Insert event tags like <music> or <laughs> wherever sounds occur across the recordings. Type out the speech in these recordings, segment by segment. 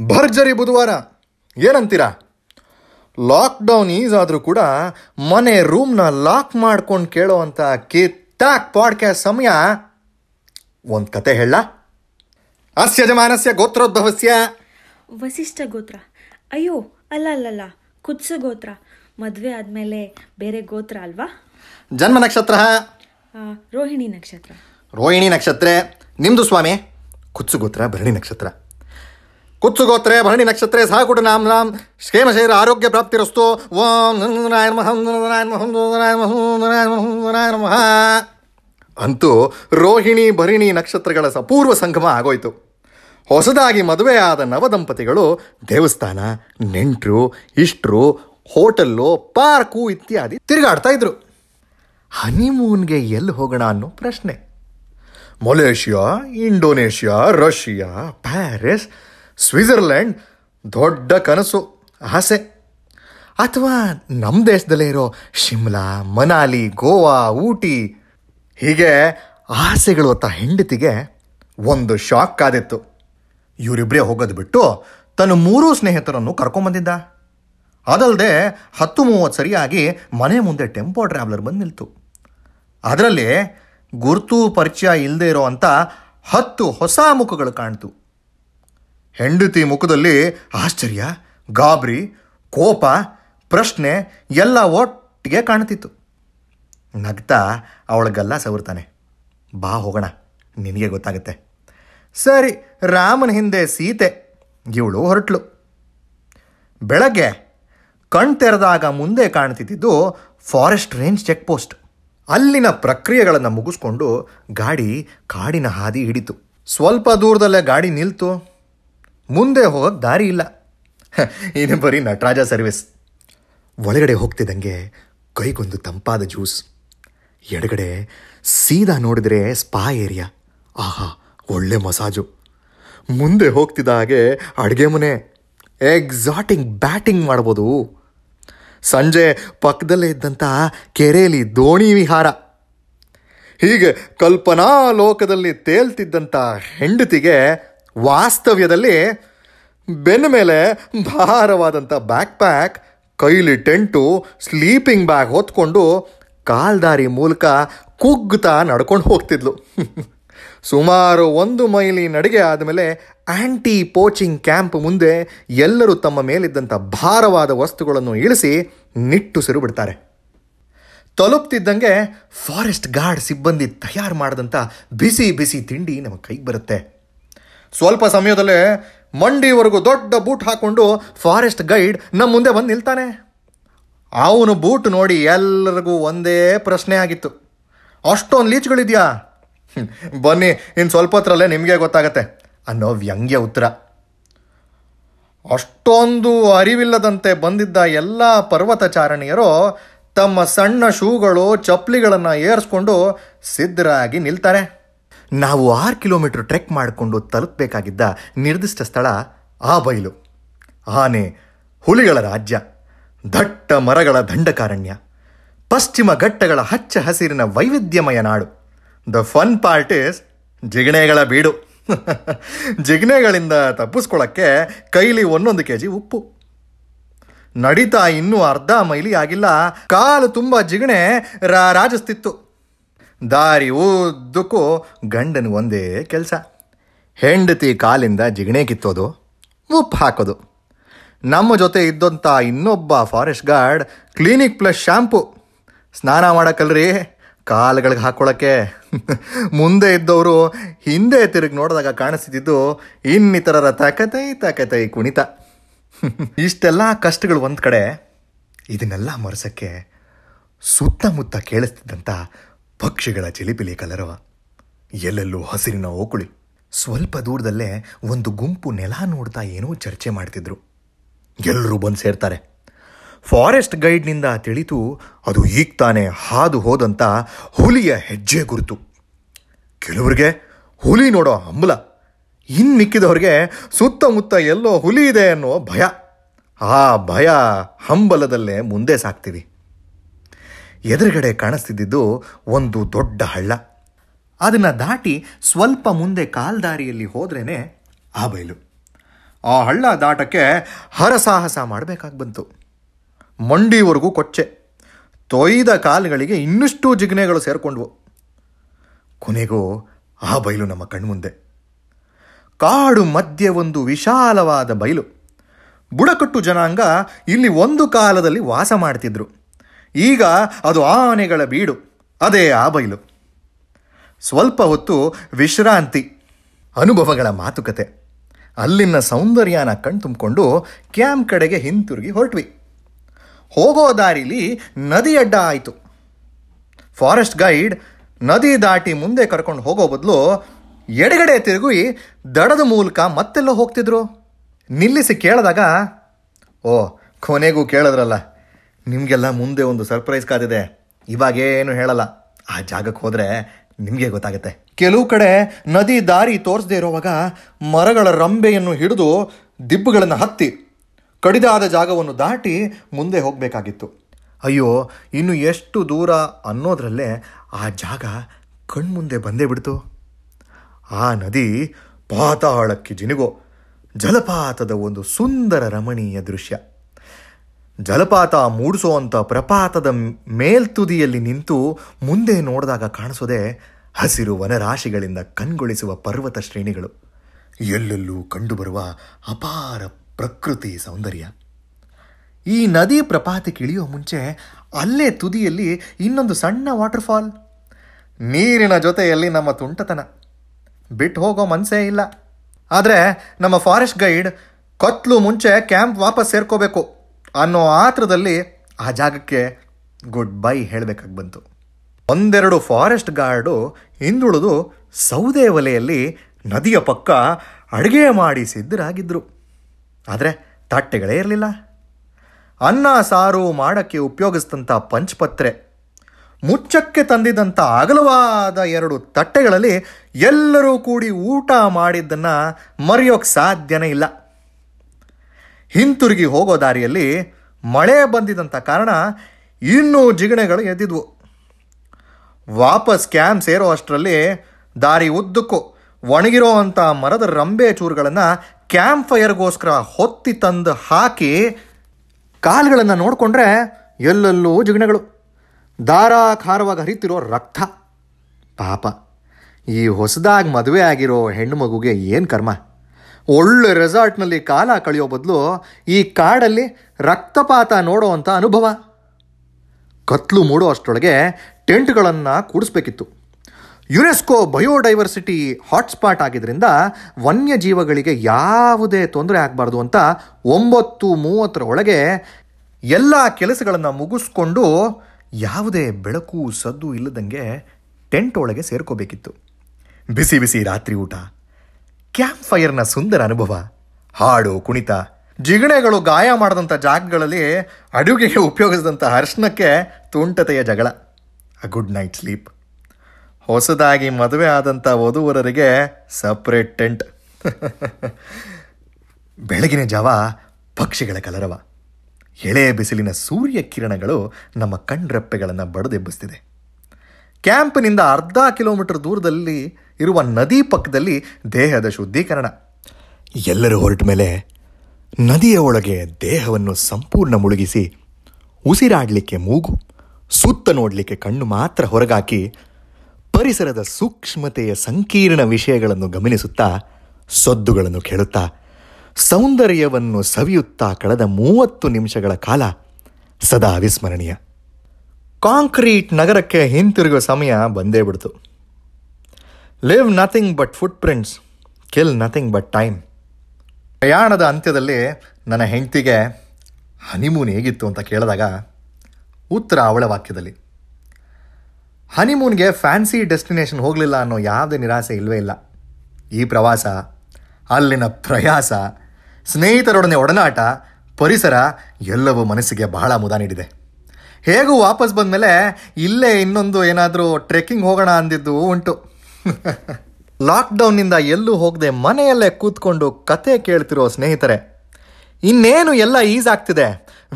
ಭರ್ಜರಿ ಬುಧವಾರ. ಏನಂತೀರಾ? ಲಾಕ್ಡೌನ್ ಈಸ್ ಆದರೂ ಕೂಡ ಮನೆ ರೂಮ್ನ ಲಾಕ್ ಮಾಡ್ಕೊಂಡು ಕೇಳೋವಂಥ ಕಿತ್ತಾಕ್ ಪಾಡ್ಕ್ಯಾಸ್ಟ್ ಸಮಯ ಒಂದು ಕತೆ ಹೇಳ. ಅಸ್ಯ ಜಮಾನಸ್ಯ ಗೋತ್ರೋದ್ಭವಸ್ಯ. ವಸಿಷ್ಠ ಗೋತ್ರ. ಅಯ್ಯೋ ಅಲ್ಲ ಅಲ್ಲಲ್ಲ ಕುತ್ಸ ಗೋತ್ರ. ಮದುವೆ ಆದಮೇಲೆ ಬೇರೆ ಗೋತ್ರ ಅಲ್ವಾ? ಜನ್ಮ ನಕ್ಷತ್ರ. ರೋಹಿಣಿ ನಕ್ಷತ್ರ. ರೋಹಿಣಿ ನಕ್ಷತ್ರ. ನಿಮ್ಮದು ಸ್ವಾಮಿ? ಕುತ್ಸು ಗೋತ್ರ ಭರಣಿ ನಕ್ಷತ್ರ. ಕುತ್ಸು ಗೋತ್ರೇ ಭರಣಿ ನಕ್ಷತ್ರ ನಾಮ ನಾಮ ನಾಮ್ ಕ್ಷೇಮಶೈರ ಆರೋಗ್ಯ ಪ್ರಾಪ್ತಿರಸ್ತು. ಓಂ ನಮಃ ಮಹಾ ಅಂತೂ ರೋಹಿಣಿ, ಭರಿಣಿ ನಕ್ಷತ್ರಗಳ ಸಪೂರ್ವ ಸಂಗಮ ಆಗೋಯ್ತು. ಹೊಸದಾಗಿ ಮದುವೆಯಾದ ನವದಂಪತಿಗಳು ದೇವಸ್ಥಾನ, ನೆಂಟರು, ಇಷ್ಟ್ರು, ಹೋಟೆಲ್ಲು, ಪಾರ್ಕು ಇತ್ಯಾದಿ ತಿರುಗಾಡ್ತಾ ಇದ್ರು. ಹನಿಮೂನ್ಗೆ ಎಲ್ಲಿ ಹೋಗೋಣ ಅನ್ನೋ ಪ್ರಶ್ನೆ. Malaysia, Indonesia, Russia, Paris Switzerland ದೊಡ್ಡ ಕನಸು, ಆಸೆ. ಅಥವಾ ನಮ್ಮ ದೇಶದಲ್ಲೇ ಇರೋ ಶಿಮ್ಲಾ, ಮನಾಲಿ, ಗೋವಾ, ಊಟಿ. ಹೀಗೆ ಆಸೆಗಳು ಅಂತ ಹೆಂಡತಿಗೆ ಒಂದು ಶಾಕ್ ಆದಿತ್ತು ಇವರಿಬ್ಬರೇ ಹೋಗೋದು ಬಿಟ್ಟು ತನ್ನ ಮೂರೂ ಸ್ನೇಹಿತರನ್ನು ಕರ್ಕೊಂಬಂದಿದ್ದ ಅದಲ್ಲದೆ ಹತ್ತು ಮೂವತ್ತು ಸರಿಯಾಗಿ ಮನೆ ಮುಂದೆ ಟೆಂಪೋ ಟ್ರಾವ್ಲರ್ ಬಂದು ನಿಲ್ತು. ಅದರಲ್ಲಿ ಗುರುತು ಪರಿಚಯ ಇಲ್ಲದೆ ಇರೋ ಅಂಥ ಹತ್ತು ಹೊಸ ಮುಖಗಳು ಕಾಣ್ತು. ಹೆಂಡತಿ ಮುಖದಲ್ಲಿ ಆಶ್ಚರ್ಯ, ಗಾಬರಿ, ಕೋಪ, ಪ್ರಶ್ನೆ ಎಲ್ಲ ಒಟ್ಟಿಗೆ ಕಾಣ್ತಿತ್ತು. ನಗ್ತಾ ಅವಳಿಗೆಲ್ಲ ಸವರ್ತಾನೆ ಬಾ ಹೋಗೋಣ, ನಿನಗೆ ಗೊತ್ತಾಗುತ್ತೆ. ಸರಿ, ರಾಮನ ಹಿಂದೆ ಸೀತೆ, ಇವಳು ಹೊರಟ್ಲು. ಬೆಳಗ್ಗೆ ಕಣ್ ತೆರೆದಾಗ ಮುಂದೆ ಕಾಣ್ತಿದ್ದಿದ್ದು ಫಾರೆಸ್ಟ್ ರೇಂಜ್ ಚೆಕ್ ಪೋಸ್ಟ್ ಅಲ್ಲಿನ ಪ್ರಕ್ರಿಯೆಗಳನ್ನು ಮುಗಿಸ್ಕೊಂಡು ಗಾಡಿ ಕಾಡಿನ ಹಾದಿ ಹಿಡಿತು. ಸ್ವಲ್ಪ ದೂರದಲ್ಲೇ ಗಾಡಿ ನಿಲ್ತು. ಮುಂದೆ ಹೋಗೋಕ್ಕೆ ದಾರಿ ಇಲ್ಲ. <laughs> ಇನ್ನು ಬರೀ ನಟರಾಜ ಸರ್ವಿಸ್. ಒಳಗಡೆ ಹೋಗ್ತಿದ್ದಂಗೆ ಕೈಗೊಂದು ತಂಪಾದ ಜ್ಯೂಸ್. ಎಡಗಡೆ ಸೀದಾ ನೋಡಿದ್ರೆ ಸ್ಪಾ ಏರಿಯಾ. ಆಹಾ, ಒಳ್ಳೆ ಮಸಾಜು. ಮುಂದೆ ಹೋಗ್ತಿದ್ದ ಹಾಗೆ ಅಡುಗೆ ಮನೆ. ಎಕ್ಸಾಟಿಂಗ್ ಬ್ಯಾಟಿಂಗ್ ಮಾಡ್ಬೋದು. ಸಂಜೆ ಪಕ್ಕದಲ್ಲೇ ಇದ್ದಂಥ ಕೆರೆಯಲ್ಲಿ ದೋಣಿ ವಿಹಾರ. ಹೀಗೆ ಕಲ್ಪನಾ ಲೋಕದಲ್ಲಿ ತೇಲ್ತಿದ್ದಂಥ ಹೆಂಡತಿಗೆ ವಾಸ್ತವ್ಯದಲ್ಲಿ ಬೆನ್ನ ಮೇಲೆ ಭಾರವಾದಂಥ ಬ್ಯಾಕ್ ಪ್ಯಾಕ್ ಕೈಲಿ ಟೆಂಟು ಸ್ಲೀಪಿಂಗ್ ಬ್ಯಾಗ್ ಹೊತ್ಕೊಂಡು ಕಾಲ್ದಾರಿ ಮೂಲಕ ಕುಗ್ಗುತ್ತಾ ನಡ್ಕೊಂಡು ಹೋಗ್ತಿದ್ಲು. ಸುಮಾರು ಒಂದು ಮೈಲಿ ನಡಿಗೆ ಆದಮೇಲೆ ಆಂಟಿ ಪೋಚಿಂಗ್ ಕ್ಯಾಂಪ್ ಮುಂದೆ ಎಲ್ಲರೂ ತಮ್ಮ ಮೇಲಿದ್ದಂಥ ಭಾರವಾದ ವಸ್ತುಗಳನ್ನು ಇಳಿಸಿ ನಿಟ್ಟುಸಿರು ಬಿಡ್ತಾರೆ. ತಲುಪ್ತಿದ್ದಂಗೆ ಫಾರೆಸ್ಟ್ ಗಾರ್ಡ್ ಸಿಬ್ಬಂದಿ ತಯಾರು ಮಾಡಿದಂಥ ಬಿಸಿ ಬಿಸಿ ತಿಂಡಿ ನಮ್ಮ ಕೈಗೆ ಬರುತ್ತೆ. ಸ್ವಲ್ಪ ಸಮಯದಲ್ಲೇ ಮಂಡಿವರೆಗೂ ದೊಡ್ಡ ಬೂಟ್ ಹಾಕೊಂಡು ಫಾರೆಸ್ಟ್ ಗೈಡ್ ನಮ್ಮ ಮುಂದೆ ಬಂದು ನಿಲ್ತಾನೆ. ಅವನು ಬೂಟ್ ನೋಡಿ ಎಲ್ಲರಿಗೂ ಒಂದೇ ಪ್ರಶ್ನೆ ಆಗಿತ್ತು. ಅಷ್ಟೊಂದು ಲೀಚ್ಗಳಿದೆಯಾ? ಬನ್ನಿ ಇನ್ನು ಸ್ವಲ್ಪ ಹತ್ರಲ್ಲೇ ನಿಮಗೆ ಗೊತ್ತಾಗತ್ತೆ ಅನ್ನೋ ವ್ಯಂಗ್ಯ ಉತ್ತರ. ಅಷ್ಟೊಂದು ಅರಿವಿಲ್ಲದಂತೆ ಬಂದಿದ್ದ ಎಲ್ಲ ಪರ್ವತಚಾರಣಿಯರು ತಮ್ಮ ಸಣ್ಣ ಶೂಗಳು ಚಪ್ಪಲಿಗಳನ್ನು ಏರಿಸ್ಕೊಂಡು ಸಿದ್ಧರಾಗಿ ನಿಲ್ತಾರೆ. ನಾವು ಆರು ಕಿಲೋಮೀಟರ್ ಟ್ರೆಕ್ ಮಾಡಿಕೊಂಡು ತಲುಪಬೇಕಾಗಿದ್ದ ನಿರ್ದಿಷ್ಟ ಸ್ಥಳ ಆ ಬಯಲು. ಆನೆ ಹುಲಿಗಳ ರಾಜ್ಯ. ದಟ್ಟ ಮರಗಳ ದಂಡಕಾರಣ್ಯ. ಪಶ್ಚಿಮ ಘಟ್ಟಗಳ ಹಚ್ಚ ಹಸಿರಿನ ವೈವಿಧ್ಯಮಯ ನಾಡು. ದ ಫನ್ ಪಾರ್ಟ್ ಇಸ್ ಜಿಗಣೆಗಳ ಬೀಡು. <laughs> ಜಿಗಣೆಗಳಿಂದ ತಪ್ಪಿಸ್ಕೊಳ್ಳೋಕ್ಕೆ ಕೈಲಿ ಒಂದೊಂದು ಕೆ ಜಿ ಉಪ್ಪು. ನಡೀತಾ ಇನ್ನೂ ಅರ್ಧ ಮೈಲಿ ಆಗಿಲ್ಲ ಕಾಲು ತುಂಬ ಜಿಗಣೆ ರಾಜಿಸ್ತಿತ್ತು ದಾರಿ ಉದ್ದಕ್ಕೂ ಗಂಡನ ಒಂದೇ ಕೆಲಸ. ಹೆಂಡತಿ ಕಾಲಿಂದ ಜಿಗಣೆ ಕಿತ್ತೋದು, ಉಪ್ಪು ಹಾಕೋದು. ನಮ್ಮ ಜೊತೆ ಇದ್ದಂಥ ಇನ್ನೊಬ್ಬ forest guard clinic plus shampoo ಸ್ನಾನ ಮಾಡೋಕ್ಕಲ್ರಿ ಕಾಲುಗಳಿಗೆ ಹಾಕ್ಕೊಳಕ್ಕೆ ಮುಂದೆ ಇದ್ದವರು ಹಿಂದೆ ತಿರುಗಿ ನೋಡಿದಾಗ ಕಾಣಿಸ್ತಿದ್ದು ಇನ್ನಿತರರ ತಕತೈ ತಕತೈ ಕುಣಿತ. ಇಷ್ಟೆಲ್ಲ ಕಷ್ಟಗಳು ಒಂದು ಕಡೆ, ಇದನ್ನೆಲ್ಲ ಮರೆಸಕ್ಕೆ ಸುತ್ತಮುತ್ತ ಕೇಳಿಸ್ತಿದ್ದಂಥ ಪಕ್ಷಿಗಳ ಚಿಲಿಪಿಲಿ ಕಲರವ. ಎಲ್ಲೆಲ್ಲೂ ಹಸಿರಿನ ಓಕುಳಿ. ಸ್ವಲ್ಪ ದೂರದಲ್ಲೇ ಒಂದು ಗುಂಪು ನೆಲ ನೋಡ್ತಾ ಏನೋ ಚರ್ಚೆ ಮಾಡ್ತಿದ್ರು. ಎಲ್ಲರೂ ಬಂದು ಸೇರ್ತಾರೆ. ಫಾರೆಸ್ಟ್ ಗೈಡ್ನಿಂದ ತಿಳಿತು ಅದು ಈಗ ತಾನೇ ಹಾದು ಹೋದಂಥ ಹುಲಿಯ ಹೆಜ್ಜೆ ಗುರುತು. ಕೆಲವರಿಗೆ ಹುಲಿ ನೋಡೋ ಹಂಬಲ. ಇನ್ನು ಮಿಕ್ಕಿದವ್ರಿಗೆ ಸುತ್ತಮುತ್ತ ಎಲ್ಲೋ ಹುಲಿ ಇದೆ ಅನ್ನೋ ಭಯ. ಆ ಭಯ ಹಂಬಲದಲ್ಲೇ ಮುಂದೆ ಸಾಕ್ತೀವಿ. ಎದುರುಗಡೆ ಕಾಣಿಸ್ತಿದ್ದಿದ್ದು ಒಂದು ದೊಡ್ಡ ಹಳ್ಳ. ಅದನ್ನು ದಾಟಿ ಸ್ವಲ್ಪ ಮುಂದೆ ಕಾಲ್ದಾರಿಯಲ್ಲಿ ಹೋದ್ರೇ ಆ ಬಯಲು ಆ ಹಳ್ಳ ದಾಟಕ್ಕೆ ಹರಸಾಹಸ ಮಾಡಬೇಕಾಗಿ ಬಂತು. ಮಂಡಿವರೆಗೂ ಕೊಚ್ಚೆ. ತೊಯ್ದ ಕಾಲುಗಳಿಗೆ ಇನ್ನಷ್ಟು ಜಿಗ್ನೆಗಳು ಸೇರಿಕೊಂಡ್ವು. ಕೊನೆಗೂ ಆ ಬಯಲು ನಮ್ಮ ಕಣ್ಮುಂದೆ. ಕಾಡು ಮಧ್ಯೆ ಒಂದು ವಿಶಾಲವಾದ ಬಯಲು ಬುಡಕಟ್ಟು ಜನಾಂಗ ಇಲ್ಲಿ ಒಂದು ಕಾಲದಲ್ಲಿ ವಾಸ ಮಾಡ್ತಿದ್ರು. ಈಗ ಅದು ಆನೆಗಳ ಬೀಡು, ಅದೇ ಆ ಬೈಲು. ಸ್ವಲ್ಪ ಹೊತ್ತು ವಿಶ್ರಾಂತಿ, ಅನುಭವಗಳ ಮಾತುಕತೆ. ಅಲ್ಲಿನ ಸೌಂದರ್ಯನ ಕಣ್ತುಂಬಿಕೊಂಡು ಕ್ಯಾಂಪ್ ಕಡೆಗೆ ಹಿಂತಿರುಗಿ ಹೊರಟ್ವಿ. ಹೋಗೋ ದಾರಿಲಿ ನದಿ ಅಡ್ಡ ಆಯಿತು. ಫಾರೆಸ್ಟ್ ಗೈಡ್ ನದಿ ದಾಟಿ ಮುಂದೆ ಕರ್ಕೊಂಡು ಹೋಗೋ ಬದಲು ಎಡಗಡೆ ತಿರುಗಿ ದಡದ ಮೂಲಕ ಮತ್ತೆಲ್ಲೋ ಹೋಗ್ತಿದ್ರು. ನಿಲ್ಲಿಸಿ ಕೇಳಿದಾಗ, ಓ, ಕೊನೆಗೂ ಕೇಳಿದ್ರಲ್ಲ. ನಿಮಗೆಲ್ಲ ಮುಂದೆ ಒಂದು ಸರ್ಪ್ರೈಸ್ ಕಾದಿದೆ ಇವಾಗೇನು ಹೇಳಲ್ಲ. ಆ ಜಾಗಕ್ಕೆ ಹೋದರೆ ನಿಮಗೆ ಗೊತ್ತಾಗುತ್ತೆ. ಕೆಲವು ಕಡೆ ನದಿ ದಾರಿ ತೋರಿಸದೇ ಇರುವಾಗ ಮರಗಳ ರಂಬೆಯನ್ನು ಹಿಡಿದು ದಿಬ್ಬುಗಳನ್ನು ಹತ್ತಿ ಕಡಿದಾದ ಜಾಗವನ್ನು ದಾಟಿ ಮುಂದೆ ಹೋಗಬೇಕಾಗಿತ್ತು. ಅಯ್ಯೋ, ಇನ್ನು ಎಷ್ಟು ದೂರ ಅನ್ನೋದ್ರಲ್ಲೇ ಆ ಜಾಗ ಕಣ್ಮುಂದೆ ಬಂದೇ ಬಿಡ್ತು. ಆ ನದಿ ಪಾತಾಳಕ್ಕೆ ಜಿನಿಗೋ, ಜಲಪಾತದ ಒಂದು ಸುಂದರ ರಮಣೀಯ ದೃಶ್ಯ. ಜಲಪಾತ ಮೂಡಿಸುವಂಥ ಪ್ರಪಾತದ ಮೇಲ್ತುದಿಯಲ್ಲಿ ನಿಂತು ಮುಂದೆ ನೋಡಿದಾಗ ಕಾಣಿಸೋದೆ ಹಸಿರು ವನರಾಶಿಗಳಿಂದ ಕಣ್ಗೊಳಿಸುವ ಪರ್ವತ ಶ್ರೇಣಿಗಳು. ಎಲ್ಲೆಲ್ಲೂ ಕಂಡುಬರುವ ಅಪಾರ ಪ್ರಕೃತಿ ಸೌಂದರ್ಯ. ಈ ನದಿ ಪ್ರಪಾತಕ್ಕೆ ಇಳಿಯೋ ಮುಂಚೆ ಅಲ್ಲೇ ತುದಿಯಲ್ಲಿ ಇನ್ನೊಂದು ಸಣ್ಣ ವಾಟರ್ಫಾಲ್. ನೀರಿನ ಜೊತೆಯಲ್ಲಿ ನಮ್ಮ ತುಂಟತನ. ಬಿಟ್ಟು ಹೋಗೋ ಮನಸ್ಸೇ ಇಲ್ಲ. ಆದರೆ ನಮ್ಮ ಫಾರೆಸ್ಟ್ ಗೈಡ್ ಕತ್ಲು ಮುಂಚೆ ಕ್ಯಾಂಪ್ ವಾಪಸ್ ಸೇರ್ಕೋಬೇಕು. ಅನ್ನೋ ಆತ್ರದಲ್ಲಿ ಆ ಜಾಗಕ್ಕೆ ಗುಡ್ ಬೈ ಹೇಳಬೇಕಾಗಿ ಬಂತು ಒಂದೆರಡು ಫಾರೆಸ್ಟ್ ಗಾರ್ಡು ಹಿಂದುಳಿದು ಸೌದೆ ಒಲೆಯಲ್ಲಿ ನದಿಯ ಪಕ್ಕ ಅಡುಗೆ ಮಾಡಿ ಸಿದ್ಧರಾಗಿದ್ದರು ಆದರೆ ತಟ್ಟೆಗಳೇ ಇರಲಿಲ್ಲ. ಅನ್ನ ಸಾರು ಮಾಡೋಕ್ಕೆ ಉಪಯೋಗಿಸಿದಂಥ ಪಂಚಪತ್ರೆ, ಮುಚ್ಚಕ್ಕೆ ತಂದಿದ್ದಂಥ ಅಗಲವಾದ ಎರಡು ತಟ್ಟೆಗಳಲ್ಲಿ ಎಲ್ಲರೂ ಕೂಡಿ ಊಟ ಮಾಡಿದ್ದನ್ನು ಮರೆಯೋಕ್ಕೆ ಸಾಧ್ಯನೇ ಇಲ್ಲ. ಹಿಂತಿರುಗಿ ಹೋಗೋ ದಾರಿಯಲ್ಲಿ ಮಳೆ ಬಂದಿದ್ದಂಥ ಕಾರಣ ಇನ್ನೂ ಜಿಗಣೆಗಳು ಎದ್ದಿದ್ವು. ವಾಪಸ್ ಕ್ಯಾಂಪ್ ಸೇರೋ ಅಷ್ಟರಲ್ಲಿ ದಾರಿ ಉದ್ದಕ್ಕೂ ಒಣಗಿರೋ ಅಂಥ ಮರದ ರಂಬೆ ಚೂರುಗಳನ್ನು ಕ್ಯಾಂಪ್ ಫೈರ್ಗೋಸ್ಕರ ಹೊತ್ತಿ ತಂದು ಹಾಕಿ ಕಾಲುಗಳನ್ನು ನೋಡಿಕೊಂಡ್ರೆ ಎಲ್ಲೆಲ್ಲೂ ಜಿಗಣೆಗಳು. ಧಾರಾಕಾರವಾಗಿ ಹರಿತಿರೋ ರಕ್ತ. ಪಾಪ. ಈ ಹೊಸದಾಗಿ ಮದುವೆ ಆಗಿರೋ ಹೆಣ್ಣು ಮಗುಗೆ ಏನು ಕರ್ಮ? ಒಳ್ಳೆ ರೆಸಾರ್ಟ್ನಲ್ಲಿ ಕಾಲ ಕಳೆಯೋ ಬದಲು ಈ ಕಾಡಲ್ಲಿ ರಕ್ತಪಾತ ನೋಡೋವಂಥ ಅನುಭವ. ಕತ್ಲು ಮೂಡೋ ಅಷ್ಟರೊಳಗೆ ಟೆಂಟ್ಗಳನ್ನು ಕೂಡಿಸ್ಬೇಕಿತ್ತು. ಯುನೆಸ್ಕೋ ಬಯೋಡೈವರ್ಸಿಟಿ ಹಾಟ್ಸ್ಪಾಟ್ ಆಗಿದ್ದರಿಂದ ವನ್ಯಜೀವಗಳಿಗೆ ಯಾವುದೇ ತೊಂದರೆ ಆಗಬಾರ್ದು ಅಂತ ಒಂಬತ್ತು ಮೂವತ್ತರ ಒಳಗೆ ಎಲ್ಲ ಕೆಲಸಗಳನ್ನು ಮುಗಿಸ್ಕೊಂಡು ಯಾವುದೇ ಬೆಳಕು ಸದ್ದು ಇಲ್ಲದಂಗೆ ಟೆಂಟ್ ಒಳಗೆ ಸೇರ್ಕೋಬೇಕಿತ್ತು. ಬಿಸಿ ಬಿಸಿ ರಾತ್ರಿ ಊಟ ಕ್ಯಾಂಪ್ ಫೈರ್ನ ಸುಂದರ ಅನುಭವ. ಹಾಡು, ಕುಣಿತ, ಜಿಗಣೆಗಳು ಗಾಯ ಮಾಡಿದಂಥ ಜಾಗಗಳಲ್ಲಿ ಅಡುಗೆಗೆ ಉಪಯೋಗಿಸಿದಂಥ ಅರ್ಶನಕ್ಕೆ ತುಂಟತೆಯ ಜಗಳ. ಅ ಗುಡ್ ನೈಟ್ ಸ್ಲೀಪ್ ಹೊಸದಾಗಿ ಮದುವೆ ಆದಂಥ ವಧುವರರಿಗೆ ಸಪ್ರೇಟ್ ಟೆಂಟ್ <laughs> ಬೆಳಗಿನ ಜಾವ ಪಕ್ಷಿಗಳ ಕಲರವ. ಎಳೆ ಬಿಸಿಲಿನ ಸೂರ್ಯ ಕಿರಣಗಳು ನಮ್ಮ ಕಣ್ರೆಪ್ಪೆಗಳನ್ನು ಬಡದೆಬ್ಬಿಸ್ತಿದೆ. ಕ್ಯಾಂಪಿನಿಂದ ಅರ್ಧ ಕಿಲೋಮೀಟರ್ ದೂರದಲ್ಲಿ ಇರುವ ನದಿ ಪಕ್ಕದಲ್ಲಿ ದೇಹದ ಶುದ್ಧೀಕರಣ. ಎಲ್ಲರೂ ಹೊರಟ ಮೇಲೆ ನದಿಯ ಒಳಗೆ ದೇಹವನ್ನು ಸಂಪೂರ್ಣ ಮುಳುಗಿಸಿ ಉಸಿರಾಡಲಿಕ್ಕೆ ಮೂಗು, ಸುತ್ತ ನೋಡಲಿಕ್ಕೆ ಕಣ್ಣು ಮಾತ್ರ ಹೊರಗಾಕಿ ಪರಿಸರದ ಸೂಕ್ಷ್ಮತೆಯ ಸಂಕೀರ್ಣ ವಿಷಯಗಳನ್ನು ಗಮನಿಸುತ್ತಾ ಸದ್ದುಗಳನ್ನು ಕೇಳುತ್ತಾ ಸೌಂದರ್ಯವನ್ನು ಸವಿಯುತ್ತಾ ಕಳೆದ ಮೂವತ್ತು ನಿಮಿಷಗಳ ಕಾಲ ಸದಾ ಅವಿಸ್ಮರಣೀಯ ಕಾಂಕ್ರೀಟ್ ನಗರಕ್ಕೆ ಹಿಂತಿರುಗುವ ಸಮಯ ಬಂದೇ ಬಿಡ್ತು. Leave nothing but footprints kill nothing but time ಪ್ರಯಾಣದ ಅಂತ್ಯದಲ್ಲಿ ನನ್ನ ಹೆಂಡತಿಗೆ ಹನಿಮೂನ್ ಹೇಗಿತ್ತು ಅಂತ ಕೇಳಿದಾಗ ಉತ್ತರ ಅವಳ ವಾಕ್ಯದಲ್ಲಿ ಹನಿಮೂನ್ಗೆ ಫ್ಯಾನ್ಸಿ ಡೆಸ್ಟಿನೇಷನ್ ಹೋಗಲಿಲ್ಲ ಅನ್ನೋ ಯಾವುದೇ ನಿರಾಸೆ ಇಲ್ಲವೇ ಇಲ್ಲ. ಈ ಪ್ರವಾಸ, ಅಲ್ಲಿನ ಪ್ರಯಾಸ, ಸ್ನೇಹಿತರೊಡನೆ ಒಡನಾಟ, ಪರಿಸರ ಎಲ್ಲವೂ ಮನಸ್ಸಿಗೆ ಬಹಳ ಮುದ ನೀಡಿದೆ. ಹೇಗೂ ವಾಪಸ್ ಬಂದಮೇಲೆ ಇಲ್ಲೇ ಇನ್ನೊಂದು ಏನಾದರೂ ಟ್ರೆಕ್ಕಿಂಗ್ ಹೋಗೋಣ ಅಂದಿದ್ದು ಉಂಟು. <laughs> ಲಾಕ್ಡೌನ್ನಿಂದ ಎಲ್ಲೂ ಹೋಗದೆ ಮನೆಯಲ್ಲೇ ಕೂತ್ಕೊಂಡು ಕತೆ ಕೇಳ್ತಿರೋ ಸ್ನೇಹಿತರೆ, ಇನ್ನೇನು ಎಲ್ಲ ಈಸ್ ಆಗ್ತಿದೆ?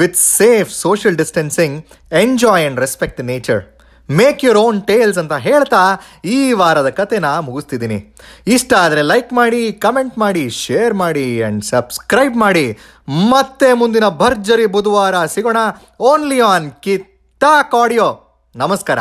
With safe social distancing enjoy and respect nature make your own tales ಅಂತ ಹೇಳ್ತಾ ಈ ವಾರದ ಕತೆನ ಮುಗಿಸ್ತಿದ್ದೀನಿ. ಇಷ್ಟ ಆದರೆ ಲೈಕ್ ಮಾಡಿ ಕಮೆಂಟ್ ಮಾಡಿ ಶೇರ್ ಮಾಡಿ ಆ್ಯಂಡ್ ಸಬ್ಸ್ಕ್ರೈಬ್ ಮಾಡಿ. ಮತ್ತೆ ಮುಂದಿನ ಭರ್ಜರಿ ಬುಧವಾರ ಸಿಗೋಣ. ಓನ್ಲಿ ಆನ್ ಕಿತ್ತಾಕ್ ಆಡಿಯೋ ನಮಸ್ಕಾರ.